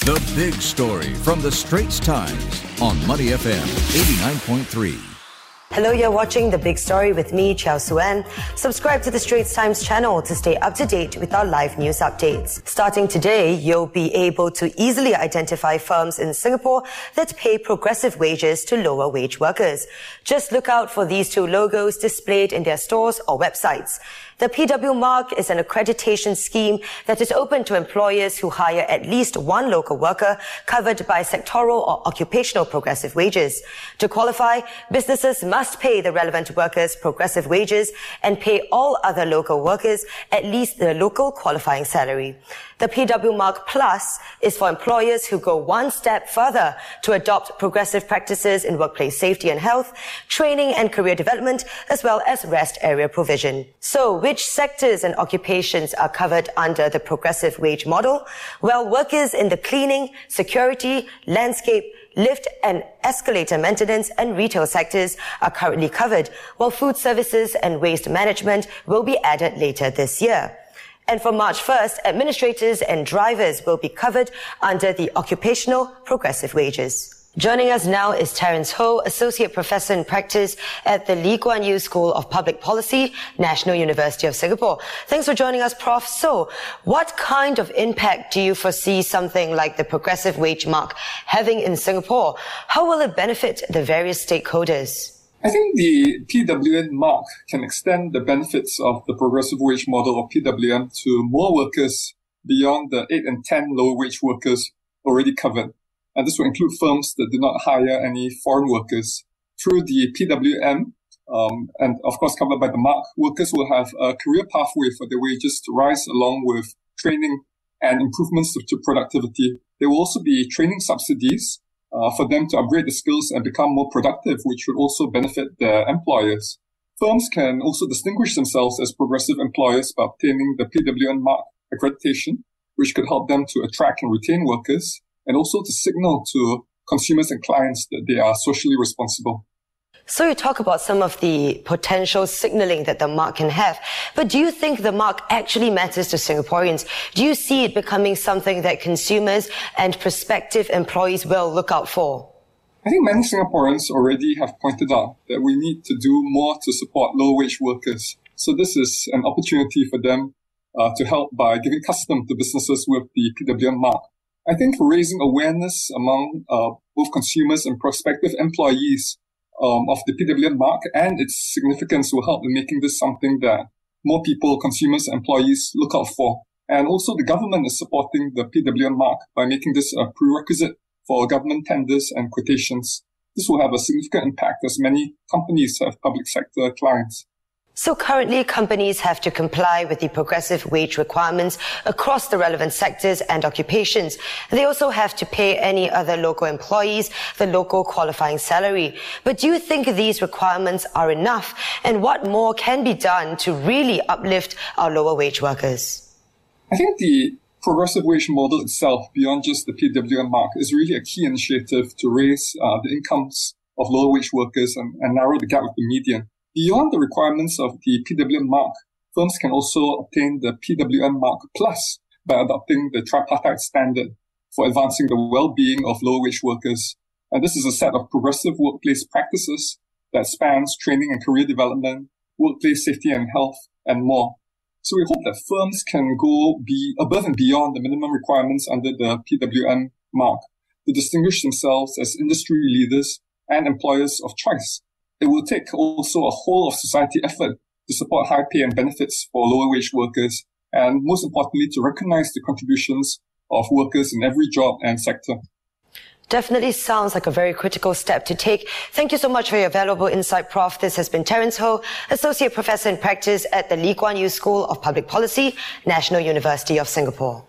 The big story from the Straits Times on Money FM 89.3. Hello, you're watching The Big Story with me, Chiao Suen. Subscribe to the Straits Times channel to stay up to date with our live news updates. Starting today, you'll be able to easily identify firms in Singapore that pay progressive wages to lower wage workers. Just look out for these two logos displayed in their stores or websites. The PW mark is an accreditation scheme that is open to employers who hire at least one local worker covered by sectoral or occupational progressive wages. To qualify, businesses must pay the relevant workers progressive wages and pay all other local workers at least the local qualifying salary. The PW Mark Plus is for employers who go one step further to adopt progressive practices in workplace safety and health, training and career development, as well as rest area provision. So, which sectors and occupations are covered under the progressive wage model? Well, workers in the cleaning, security, landscape, lift and escalator maintenance and retail sectors are currently covered, while food services and waste management will be added later this year. And from March 1st, administrators and drivers will be covered under the occupational progressive wages. Joining us now is Terence Ho, Associate Professor in Practice at the Lee Kuan Yew School of Public Policy, National University of Singapore. Thanks for joining us, Prof. So, what kind of impact do you foresee something like the progressive wage mark having in Singapore? How will it benefit the various stakeholders? I think the PWM mark can extend the benefits of the progressive wage model of PWM to more workers beyond the 8 and 10 low wage workers already covered. And this will include firms that do not hire any foreign workers. Through the PWM, um, and of course covered by the mark, workers will have a career pathway for their wages to rise along with training and improvements to productivity. There will also be training subsidies uh, for them to upgrade the skills and become more productive, which would also benefit their employers. Firms can also distinguish themselves as progressive employers by obtaining the PWM mark accreditation, which could help them to attract and retain workers and also to signal to consumers and clients that they are socially responsible. So you talk about some of the potential signaling that the mark can have, but do you think the mark actually matters to Singaporeans? Do you see it becoming something that consumers and prospective employees will look out for? I think many Singaporeans already have pointed out that we need to do more to support low wage workers. So this is an opportunity for them uh, to help by giving custom to businesses with the PWM mark. I think raising awareness among uh, both consumers and prospective employees um, of the PWM mark and its significance will help in making this something that more people, consumers, employees look out for. And also the government is supporting the PWM mark by making this a prerequisite for government tenders and quotations. This will have a significant impact as many companies have public sector clients. So currently, companies have to comply with the progressive wage requirements across the relevant sectors and occupations. They also have to pay any other local employees the local qualifying salary. But do you think these requirements are enough? And what more can be done to really uplift our lower wage workers? I think the progressive wage model itself, beyond just the PWM mark, is really a key initiative to raise uh, the incomes of lower wage workers and, and narrow the gap with the median. Beyond the requirements of the PWM mark, firms can also obtain the PWM mark plus by adopting the tripartite standard for advancing the well-being of low-wage workers. And this is a set of progressive workplace practices that spans training and career development, workplace safety and health, and more. So we hope that firms can go be above and beyond the minimum requirements under the PWM mark to distinguish themselves as industry leaders and employers of choice it will take also a whole of society effort to support high pay and benefits for lower wage workers, and most importantly, to recognize the contributions of workers in every job and sector. Definitely sounds like a very critical step to take. Thank you so much for your valuable insight, Prof. This has been Terence Ho, Associate Professor in Practice at the Lee Kuan Yew School of Public Policy, National University of Singapore.